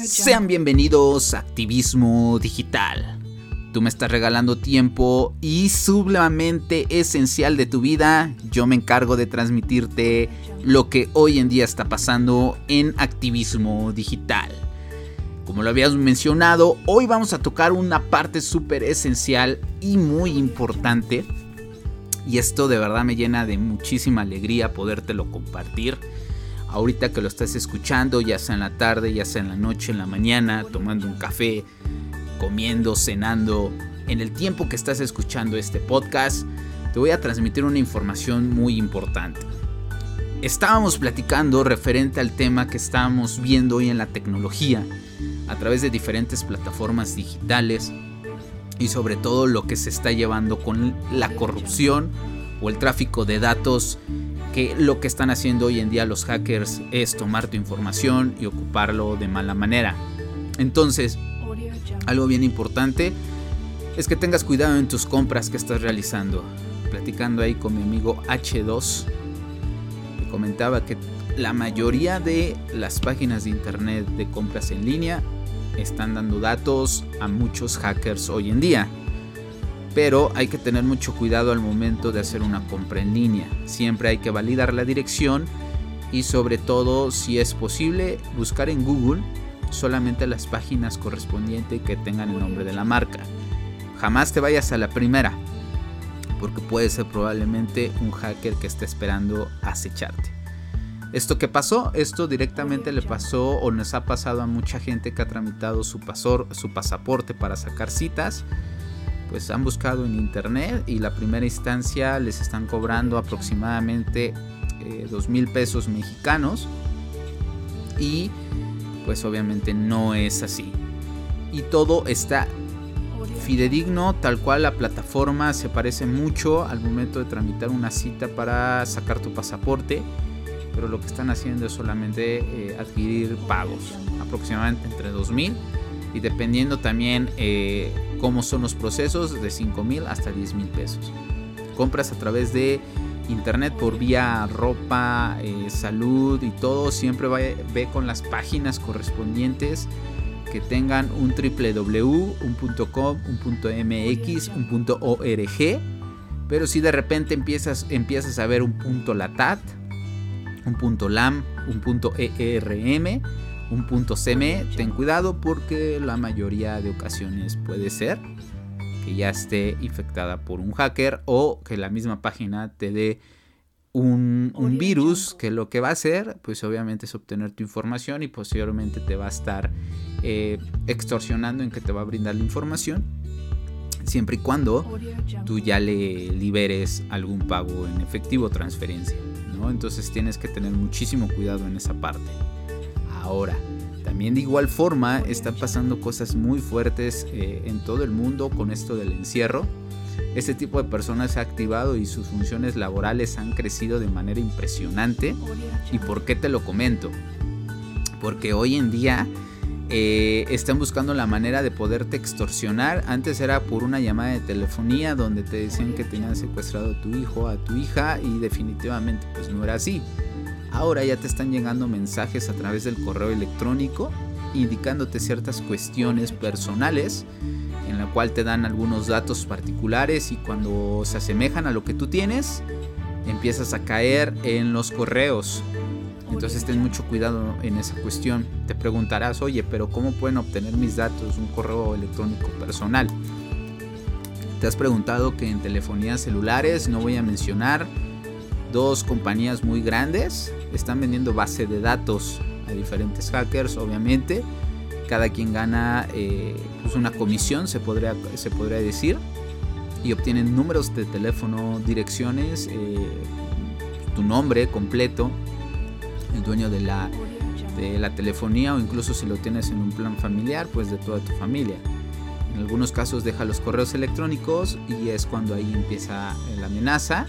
Sean bienvenidos a Activismo Digital. Tú me estás regalando tiempo y sumamente esencial de tu vida. Yo me encargo de transmitirte lo que hoy en día está pasando en activismo digital. Como lo habías mencionado, hoy vamos a tocar una parte súper esencial y muy importante. Y esto de verdad me llena de muchísima alegría podértelo compartir ahorita que lo estás escuchando, ya sea en la tarde, ya sea en la noche, en la mañana, tomando un café, comiendo, cenando, en el tiempo que estás escuchando este podcast, te voy a transmitir una información muy importante. Estábamos platicando referente al tema que estábamos viendo hoy en la tecnología, a través de diferentes plataformas digitales y sobre todo lo que se está llevando con la corrupción o el tráfico de datos que lo que están haciendo hoy en día los hackers es tomar tu información y ocuparlo de mala manera. Entonces, algo bien importante es que tengas cuidado en tus compras que estás realizando. Platicando ahí con mi amigo H2, me comentaba que la mayoría de las páginas de internet de compras en línea están dando datos a muchos hackers hoy en día pero hay que tener mucho cuidado al momento de hacer una compra en línea. Siempre hay que validar la dirección y sobre todo, si es posible, buscar en Google solamente las páginas correspondientes que tengan el nombre de la marca. Jamás te vayas a la primera, porque puede ser probablemente un hacker que esté esperando acecharte. ¿Esto qué pasó? Esto directamente le pasó o nos ha pasado a mucha gente que ha tramitado su, su pasaporte para sacar citas pues han buscado en internet y la primera instancia les están cobrando aproximadamente eh, dos mil pesos mexicanos. Y pues obviamente no es así. Y todo está fidedigno tal cual la plataforma se parece mucho al momento de tramitar una cita para sacar tu pasaporte pero lo que están haciendo es solamente eh, adquirir pagos aproximadamente entre 2000 y dependiendo también eh, cómo son los procesos de 5 mil hasta 10 mil pesos. Compras a través de internet por vía ropa, eh, salud y todo, siempre ve con las páginas correspondientes que tengan un www, un .com, un .mx, un .org, pero si de repente empiezas, empiezas a ver un punto .latat, un .lam, un .erm, un punto CM, ten cuidado porque la mayoría de ocasiones puede ser que ya esté infectada por un hacker o que la misma página te dé un, virus que lo que va a hacer, pues obviamente es obtener tu información y posteriormente te va a estar eh, extorsionando en que te va a brindar la información siempre y cuando tú ya le liberes algún pago en efectivo o transferencia. ¿no? Entonces tienes que tener muchísimo cuidado en esa parte ahora. También de igual forma están pasando cosas muy fuertes eh, en todo el mundo con esto del encierro. Este tipo de personas se ha activado y sus funciones laborales han crecido de manera impresionante. ¿Y por qué te lo comento? Porque hoy en día eh, están buscando la manera de poderte extorsionar. Antes era por una llamada de telefonía donde te decían que tenían secuestrado a tu hijo, a tu hija y definitivamente pues no era así. Ahora ya te están llegando mensajes a través del correo electrónico indicándote ciertas cuestiones personales en la cual te dan algunos datos particulares y cuando se asemejan a lo que tú tienes empiezas a caer en los correos. Entonces ten mucho cuidado en esa cuestión. Te preguntarás, oye, pero ¿cómo pueden obtener mis datos, un correo electrónico personal? ¿Te has preguntado que en telefonías celulares, no voy a mencionar, dos compañías muy grandes están vendiendo base de datos a diferentes hackers, obviamente. Cada quien gana eh, pues una comisión, se podría, se podría decir. Y obtienen números de teléfono, direcciones, eh, tu nombre completo, el dueño de la, de la telefonía o incluso si lo tienes en un plan familiar, pues de toda tu familia. En algunos casos deja los correos electrónicos y es cuando ahí empieza la amenaza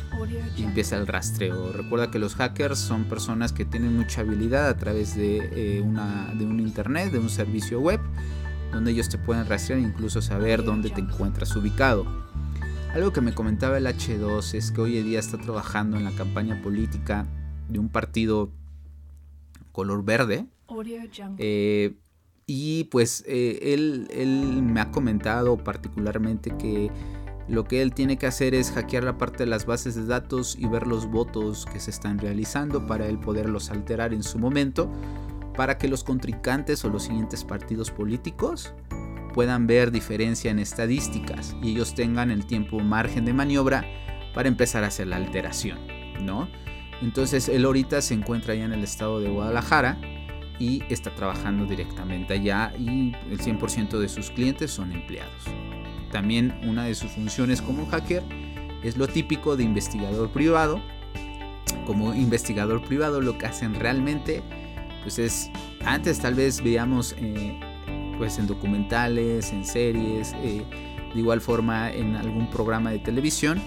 y empieza el rastreo. Recuerda que los hackers son personas que tienen mucha habilidad a través de, eh, una, de un internet, de un servicio web, donde ellos te pueden rastrear e incluso saber dónde te encuentras ubicado. Algo que me comentaba el H2 es que hoy en día está trabajando en la campaña política de un partido color verde. Eh, Y pues eh, él, él me ha comentado particularmente que lo que él tiene que hacer es hackear la parte de las bases de datos y ver los votos que se están realizando para él poderlos alterar en su momento para que los contrincantes o los siguientes partidos políticos puedan ver diferencia en estadísticas y ellos tengan el tiempo margen de maniobra para empezar a hacer la alteración, ¿no? Entonces él ahorita se encuentra allá en el estado de Guadalajara y está trabajando directamente allá y el 100% de sus clientes son empleados. También una de sus funciones como hacker es lo típico de investigador privado. Como investigador privado lo que hacen realmente pues es antes tal vez veíamos eh, pues en documentales, en series, eh, de igual forma en algún programa de televisión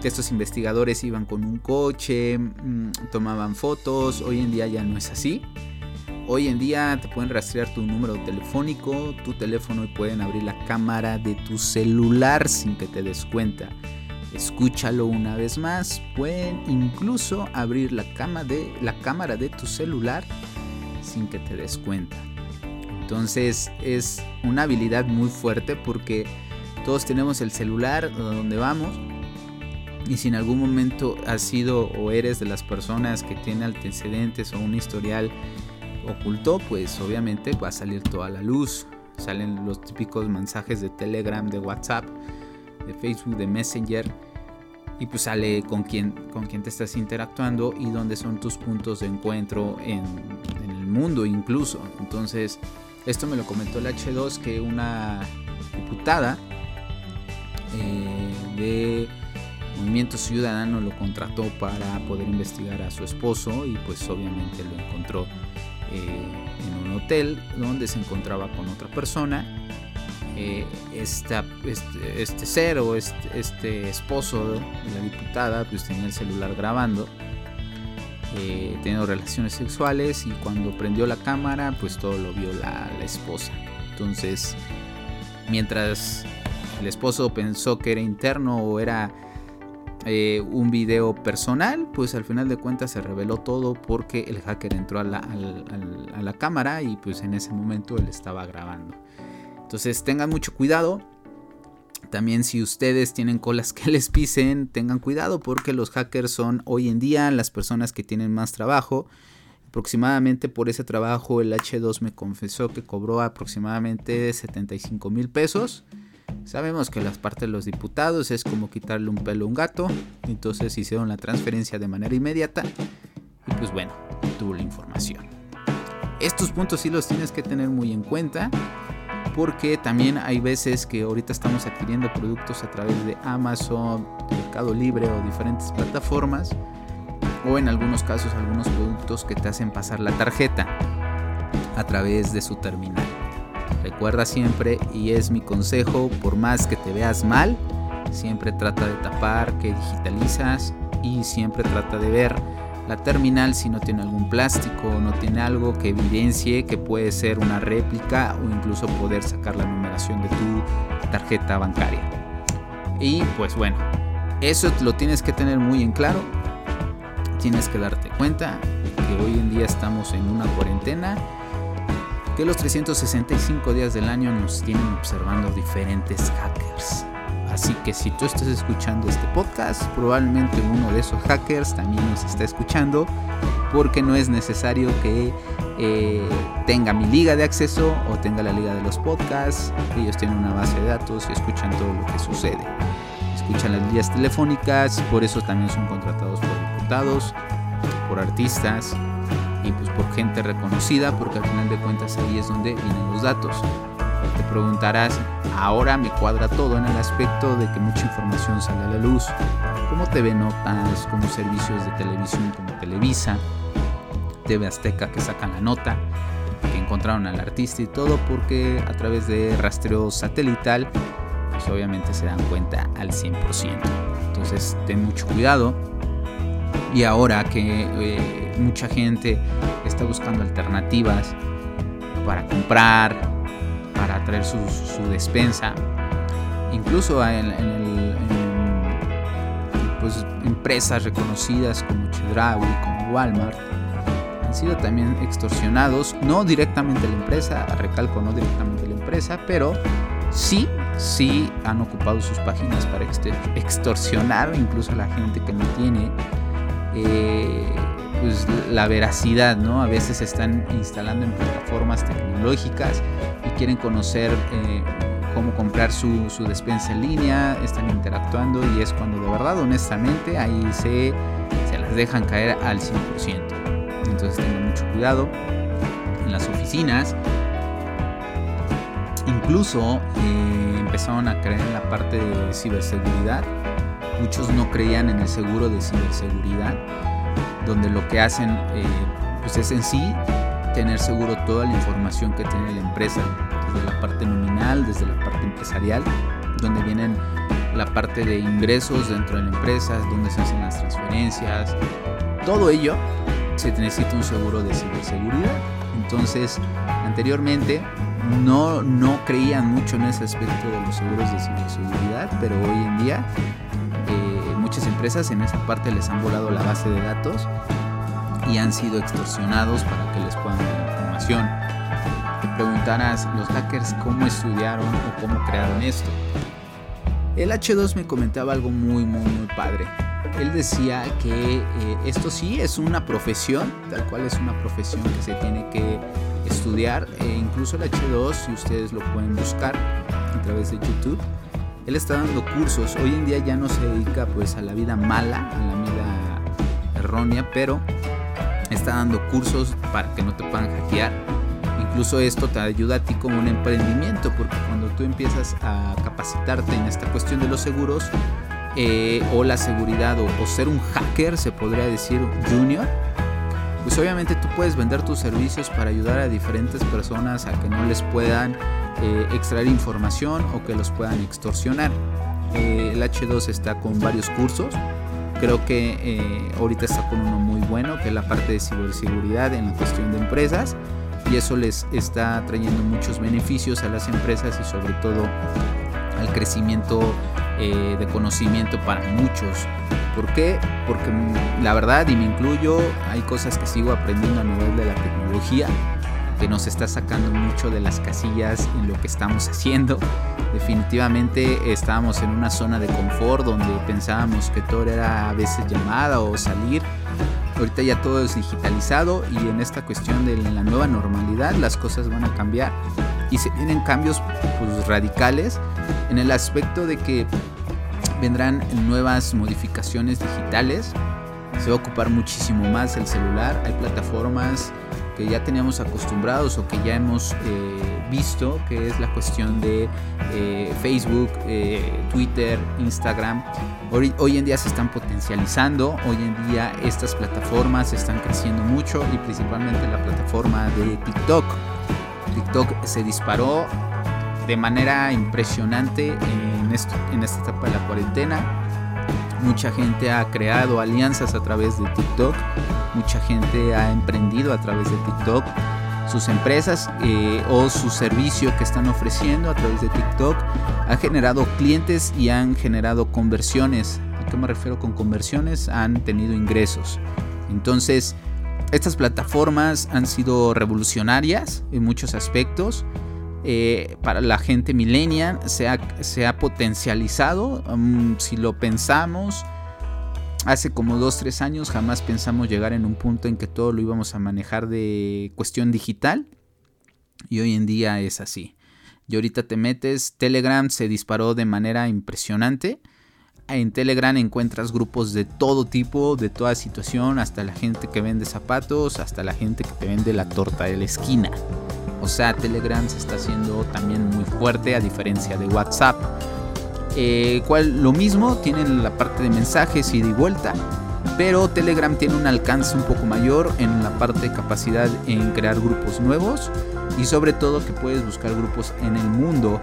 que estos investigadores iban con un coche, mm, tomaban fotos, hoy en día ya no es así. Hoy en día te pueden rastrear tu número telefónico, tu teléfono y pueden abrir la cámara de tu celular sin que te des cuenta. Escúchalo una vez más, pueden incluso abrir la, de, la cámara de tu celular sin que te des cuenta. Entonces es una habilidad muy fuerte porque todos tenemos el celular donde vamos y si en algún momento has sido o eres de las personas que tiene antecedentes o un historial ocultó, pues obviamente va a salir toda la luz. Salen los típicos mensajes de Telegram, de WhatsApp, de Facebook, de Messenger. Y pues sale con quién, con quién te estás interactuando y dónde son tus puntos de encuentro en, el mundo incluso. Entonces, esto me lo comentó el H2 que una diputada eh, de Movimiento Ciudadano lo contrató para poder investigar a su esposo y pues obviamente lo encontró eh, en un hotel donde se encontraba con otra persona. Eh, este, este, ser o este, este, esposo de la diputada pues tenía el celular grabando, eh, teniendo relaciones sexuales y cuando prendió la cámara pues todo lo vio la, la esposa. Entonces, mientras el esposo pensó que era interno o era eh, un video personal, pues al final de cuentas se reveló todo porque el hacker entró a la, a la cámara y pues en ese momento él estaba grabando. Entonces tengan mucho cuidado. También si ustedes tienen colas que les pisen, tengan cuidado porque los hackers son hoy en día las personas que tienen más trabajo. Aproximadamente por ese trabajo el H2 me confesó que cobró aproximadamente 75 mil pesos. Sabemos que las partes de los diputados es como quitarle un pelo a un gato, entonces hicieron la transferencia de manera inmediata y pues bueno, tuvo la información. Estos puntos sí los tienes que tener muy en cuenta porque también hay veces que ahorita estamos adquiriendo productos a través de Amazon, Mercado Libre o diferentes plataformas o en algunos casos algunos productos que te hacen pasar la tarjeta a través de su terminal. Recuerda siempre, y es mi consejo, por más que te veas mal, siempre trata de tapar que digitalizas y siempre trata de ver la terminal si no tiene algún plástico o no tiene algo que evidencie que puede ser una réplica o incluso poder sacar la numeración de tu tarjeta bancaria. Y pues bueno, eso lo tienes que tener muy en claro. Tienes que darte cuenta que hoy en día estamos en una cuarentena que los 365 días del año nos tienen observando diferentes hackers. Así que si tú estás escuchando este podcast, probablemente uno de esos hackers también nos está escuchando, porque no es necesario que eh, tenga mi liga de acceso o tenga la liga de los podcasts. Ellos tienen una base de datos y escuchan todo lo que sucede. Escuchan las líneas telefónicas, por eso también son contratados por diputados, por artistas, por gente reconocida, porque al final de cuentas ahí es donde vienen los datos. Te preguntarás, ahora me cuadra todo en el aspecto de que mucha información sale a la luz, como TV Notas, como servicios de televisión como Televisa, TV Azteca que sacan la nota, que encontraron al artista y todo, porque a través de rastreo satelital, pues obviamente se dan cuenta al 100%. Entonces ten mucho cuidado. Y ahora que eh, mucha gente está buscando alternativas para comprar, para traer su, despensa. Incluso en, pues, empresas reconocidas como Chedraui, como Walmart, han sido también extorsionados, no directamente la empresa, recalco no directamente la empresa, pero sí, sí han ocupado sus páginas para extorsionar incluso a la gente que no tiene eh, pues, la veracidad, ¿no? A veces se están instalando en plataformas tecnológicas y quieren conocer eh, cómo comprar su, su, despensa en línea, están interactuando y es cuando de verdad, honestamente, ahí se, se las dejan caer al 100%. Entonces tengan mucho cuidado en las oficinas. Incluso eh, empezaron a creer en la parte de ciberseguridad. Muchos no creían en el seguro de ciberseguridad, donde lo que hacen eh, pues es en sí tener seguro toda la información que tiene la empresa, desde la parte nominal, desde la parte empresarial, donde vienen la parte de ingresos dentro de la empresa, donde se hacen las transferencias, todo ello se necesita un seguro de ciberseguridad. Entonces, anteriormente no, no creían mucho en ese aspecto de los seguros de ciberseguridad, pero hoy en día muchas empresas en esa parte les han volado la base de datos y han sido extorsionados para que les puedan dar información. Te preguntarás, los hackers, ¿cómo estudiaron o cómo crearon esto? El H2 me comentaba algo muy, muy, muy padre. Él decía que eh, esto sí es una profesión, tal cual es una profesión que se tiene que estudiar. E incluso el H2, si ustedes lo pueden buscar a través de YouTube, él está dando cursos. Hoy en día ya no se dedica pues a la vida mala, a la vida errónea, pero está dando cursos para que no te puedan hackear. Incluso esto te ayuda a ti como un emprendimiento, porque cuando tú empiezas a capacitarte en esta cuestión de los seguros eh, o la seguridad o, o ser un hacker, se podría decir junior, pues obviamente tú puedes vender tus servicios para ayudar a diferentes personas a que no les puedan eh, extraer información o que los puedan extorsionar. Eh, el H2 está con varios cursos. Creo que eh, ahorita está con uno muy bueno, que es la parte de ciberseguridad en la cuestión de empresas. Y eso les está trayendo muchos beneficios a las empresas y sobre todo al crecimiento de conocimiento para muchos. ¿Por qué? Porque mm, la verdad, y me incluyo, hay cosas que sigo aprendiendo a nivel de la tecnología que nos está sacando mucho de las casillas en lo que estamos haciendo. Definitivamente estábamos en una zona de confort donde pensábamos que todo era a veces llamada o salir. Ahorita ya todo es digitalizado y en esta cuestión de la nueva normalidad las cosas van a cambiar y se vienen cambios pues, radicales en el aspecto de que vendrán nuevas modificaciones digitales. Se va a ocupar muchísimo más el celular. Hay plataformas que ya teníamos acostumbrados o que ya hemos eh, visto, que es la cuestión de eh, Facebook, eh, Twitter, Instagram. Hoy, hoy, en día se están potencializando, hoy en día estas plataformas están creciendo mucho y principalmente la plataforma de TikTok. TikTok se disparó de manera impresionante en, esta etapa de la cuarentena. Mucha gente ha creado alianzas a través de TikTok, mucha gente ha emprendido a través de TikTok sus empresas eh, o su servicio que están ofreciendo a través de TikTok ha generado clientes y han generado conversiones. ¿A qué me refiero con conversiones? Han tenido ingresos. Entonces, estas plataformas han sido revolucionarias en muchos aspectos. Eh, para la gente millennial se ha, se ha potencializado. Um, si lo pensamos, hace como 2-3 años jamás pensamos llegar en un punto en que todo lo íbamos a manejar de cuestión digital. Y hoy en día es así. Y ahorita te metes, Telegram se disparó de manera impresionante. En Telegram encuentras grupos de todo tipo, de toda situación, hasta la gente que vende zapatos, hasta la gente que te vende la torta de la esquina. O sea, Telegram se está haciendo también muy fuerte a diferencia de WhatsApp. Eh, cual, lo mismo, tienen la parte de mensajes y de vuelta, pero Telegram tiene un alcance un poco mayor en la parte de capacidad en crear grupos nuevos y sobre todo que puedes buscar grupos en el mundo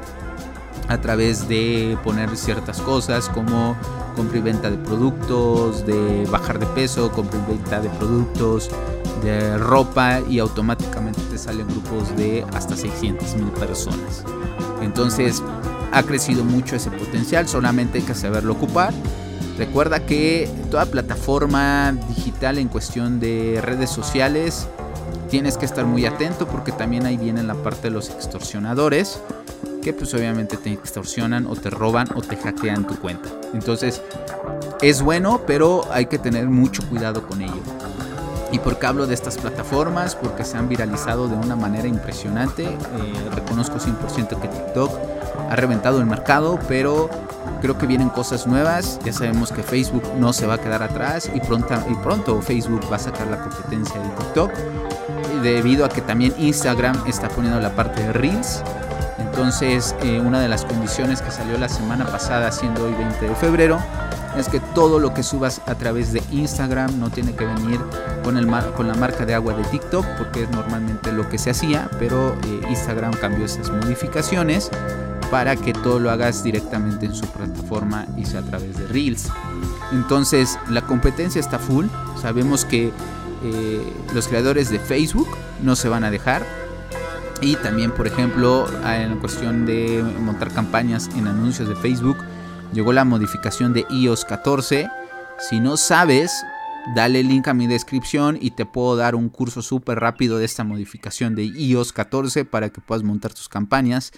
a través de poner ciertas cosas como compra y venta de productos, de bajar de peso, compra y venta de productos, de ropa y automáticamente te salen grupos de hasta 600 mil personas. Entonces ha crecido mucho ese potencial, solamente hay que saberlo ocupar. Recuerda que toda plataforma digital en cuestión de redes sociales tienes que estar muy atento porque también ahí viene la parte de los extorsionadores pues obviamente te extorsionan o te roban o te hackean tu cuenta. Entonces es bueno, pero hay que tener mucho cuidado con ello. ¿Y por qué hablo de estas plataformas? Porque se han viralizado de una manera impresionante. Eh, reconozco 100% que TikTok ha reventado el mercado, pero creo que vienen cosas nuevas. Ya sabemos que Facebook no se va a quedar atrás y pronto, y pronto Facebook va a sacar la competencia de TikTok. Debido a que también Instagram está poniendo la parte de Reels. Entonces, eh, una de las condiciones que salió la semana pasada, siendo hoy 20 de febrero, es que todo lo que subas a través de Instagram no tiene que venir con, la marca de agua de TikTok, porque es normalmente lo que se hacía, pero eh, Instagram cambió esas modificaciones para que todo lo hagas directamente en su plataforma y sea a través de Reels. Entonces la competencia está full. Sabemos que eh, los creadores de Facebook no se van a dejar. Y también, por ejemplo, en cuestión de montar campañas en anuncios de Facebook, llegó la modificación de iOS 14. Si no sabes, dale link a mi descripción y te puedo dar un curso súper rápido de esta modificación de iOS 14 para que puedas montar tus campañas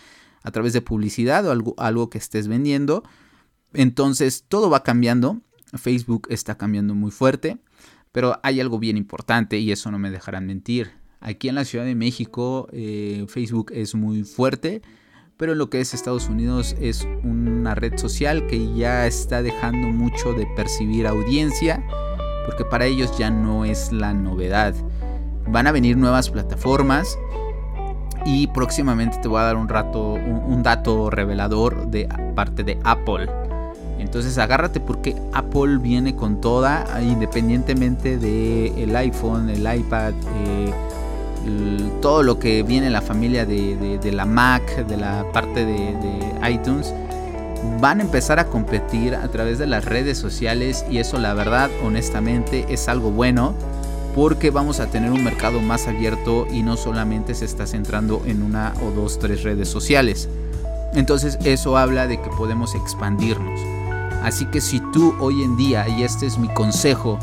a través de publicidad o algo, algo que estés vendiendo. Entonces todo va cambiando. Facebook está cambiando muy fuerte. Pero hay algo bien importante y eso no me dejarán mentir. Aquí en la Ciudad de México eh, Facebook es muy fuerte pero lo que es Estados Unidos es una red social que ya está dejando mucho de percibir audiencia, porque para ellos ya no es la novedad. Van a venir nuevas plataformas y próximamente te voy a dar un, rato, un, dato revelador de parte de Apple. Entonces agárrate porque Apple viene con toda, independientemente del el iPhone, el iPad, eh, todo lo que viene en la familia de, la Mac, de la parte de, iTunes, van a empezar a competir a través de las redes sociales y eso la verdad honestamente es algo bueno porque vamos a tener un mercado más abierto y no solamente se está centrando en una o dos, tres redes sociales. Entonces eso habla de que podemos expandirnos. Así que si tú hoy en día, y este es mi consejo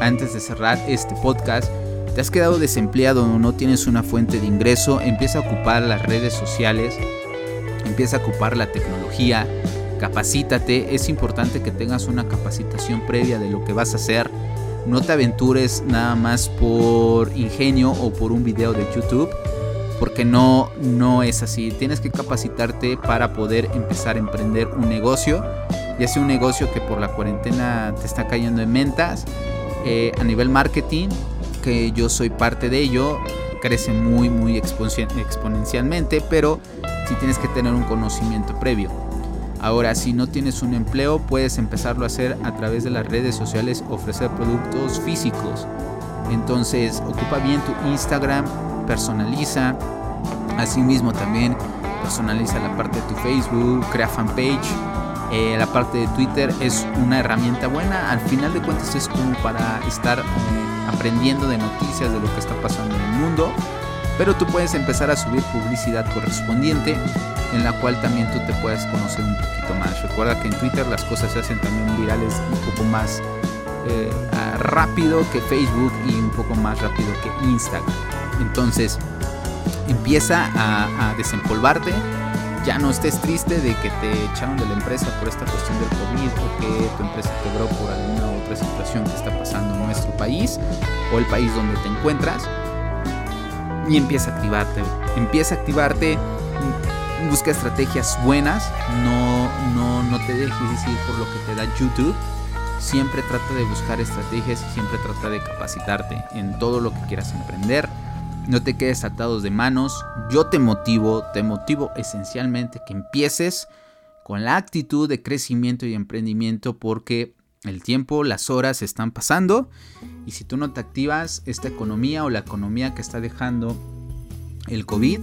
antes de cerrar este podcast, te has quedado desempleado o no tienes una fuente de ingreso, empieza a ocupar las redes sociales, empieza a ocupar la tecnología, capacítate, es importante que tengas una capacitación previa de lo que vas a hacer. No te aventures nada más por ingenio o por un video de YouTube, porque no, no es así. Tienes que capacitarte para poder empezar a emprender un negocio, ya sea un negocio que por la cuarentena te está cayendo en ventas, eh, a nivel marketing que yo soy parte de ello, crece muy, muy exponencialmente, pero si tienes que tener un conocimiento previo. Ahora, si no tienes un empleo, puedes empezarlo a hacer a través de las redes sociales, ofrecer productos físicos. Entonces, ocupa bien tu Instagram, personaliza. Asimismo, también personaliza la parte de tu Facebook, crea fanpage. Eh, la parte de Twitter es una herramienta buena. Al final de cuentas, es como para estar aprendiendo de noticias de lo que está pasando en el mundo, pero tú puedes empezar a subir publicidad correspondiente en la cual también tú te puedes conocer un poquito más. Recuerda que en Twitter las cosas se hacen también virales un poco más eh, rápido que Facebook y un poco más rápido que Instagram. Entonces empieza a desempolvarte ya no estés triste de que te echaron de la empresa por esta cuestión del COVID o que tu empresa quebró por alguna otra situación que está pasando en nuestro país o el país donde te encuentras. Y empieza a activarte. Empieza a activarte. Busca estrategias buenas. No, no, no te dejes ir por lo que te da YouTube. Siempre trata de buscar estrategias y siempre trata de capacitarte en todo lo que quieras emprender no te quedes atados de manos. Yo te motivo, te motivo esencialmente que empieces con la actitud de crecimiento y emprendimiento porque el tiempo, las horas están pasando y si tú no te activas, esta economía o la economía que está dejando el COVID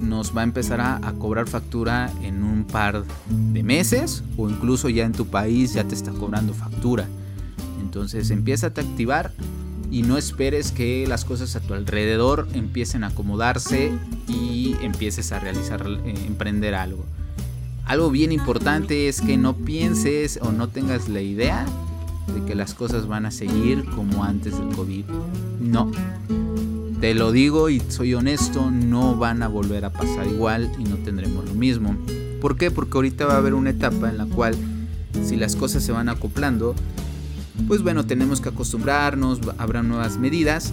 nos va a empezar a, cobrar factura en un par de meses o incluso ya en tu país ya te está cobrando factura. Entonces empieza a activar y no esperes que las cosas a tu alrededor empiecen a acomodarse y empieces a realizar, eh, emprender algo. Algo bien importante es que no pienses o no tengas la idea de que las cosas van a seguir como antes del COVID. No. te lo digo y soy honesto, no van a volver a pasar igual y no tendremos lo mismo. ¿Por qué? Porque ahorita va a haber una etapa en la cual si las cosas se van acoplando, pues bueno, tenemos que acostumbrarnos, habrá nuevas medidas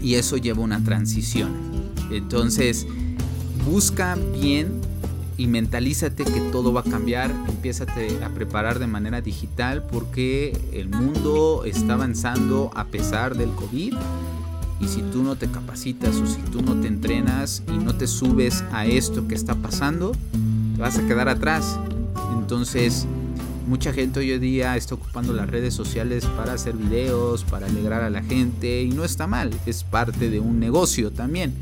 y eso lleva una transición. Entonces, busca bien y mentalízate que todo va a cambiar, empiézate a preparar de manera digital porque el mundo está avanzando a pesar del COVID y si tú no te capacitas o si tú no te entrenas y no te subes a esto que está pasando, te vas a quedar atrás. Entonces, mucha gente hoy en día está ocupando las redes sociales para hacer videos, para alegrar a la gente y no está mal, es parte de un negocio también.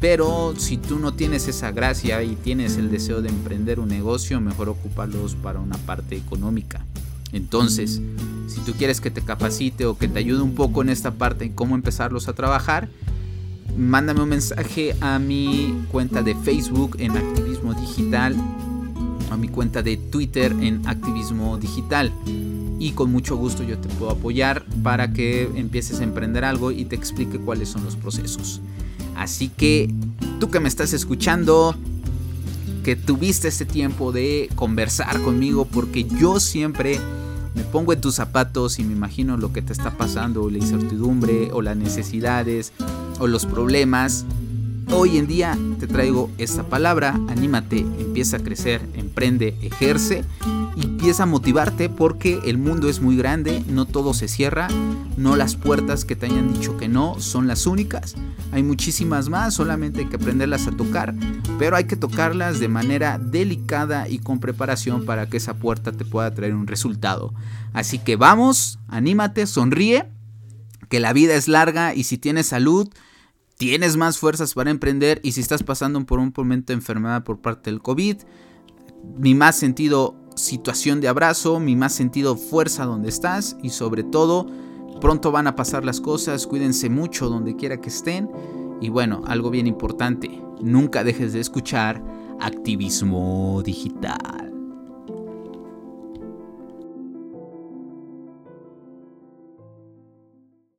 Pero si tú no tienes esa gracia y tienes el deseo de emprender un negocio, mejor ocuparlos para una parte económica. Entonces, si tú quieres que te capacite o que te ayude un poco en esta parte en cómo empezarlos a trabajar, mándame un mensaje a mi cuenta de Facebook en Activismo Digital, a mi cuenta de Twitter en Activismo Digital. Y con mucho gusto yo te puedo apoyar para que empieces a emprender algo y te explique cuáles son los procesos. Así que tú que me estás escuchando, que tuviste este tiempo de conversar conmigo, porque yo siempre me pongo en tus zapatos y me imagino lo que te está pasando, la incertidumbre, o las necesidades, o los problemas. Hoy en día te traigo esta palabra, anímate, empieza a crecer, emprende, ejerce y empieza a motivarte porque el mundo es muy grande, no todo se cierra, no las puertas que te hayan dicho que no son las únicas, hay muchísimas más, solamente hay que aprenderlas a tocar, pero hay que tocarlas de manera delicada y con preparación para que esa puerta te pueda traer un resultado. Así que vamos, anímate, sonríe, que la vida es larga y si tienes salud, tienes más fuerzas para emprender y si estás pasando por un momento de enfermedad por parte del COVID, mi más sentido situación de abrazo, mi más sentido fuerza donde estás y sobre todo pronto van a pasar las cosas, cuídense mucho donde quiera que estén y bueno, algo bien importante, nunca dejes de escuchar activismo digital.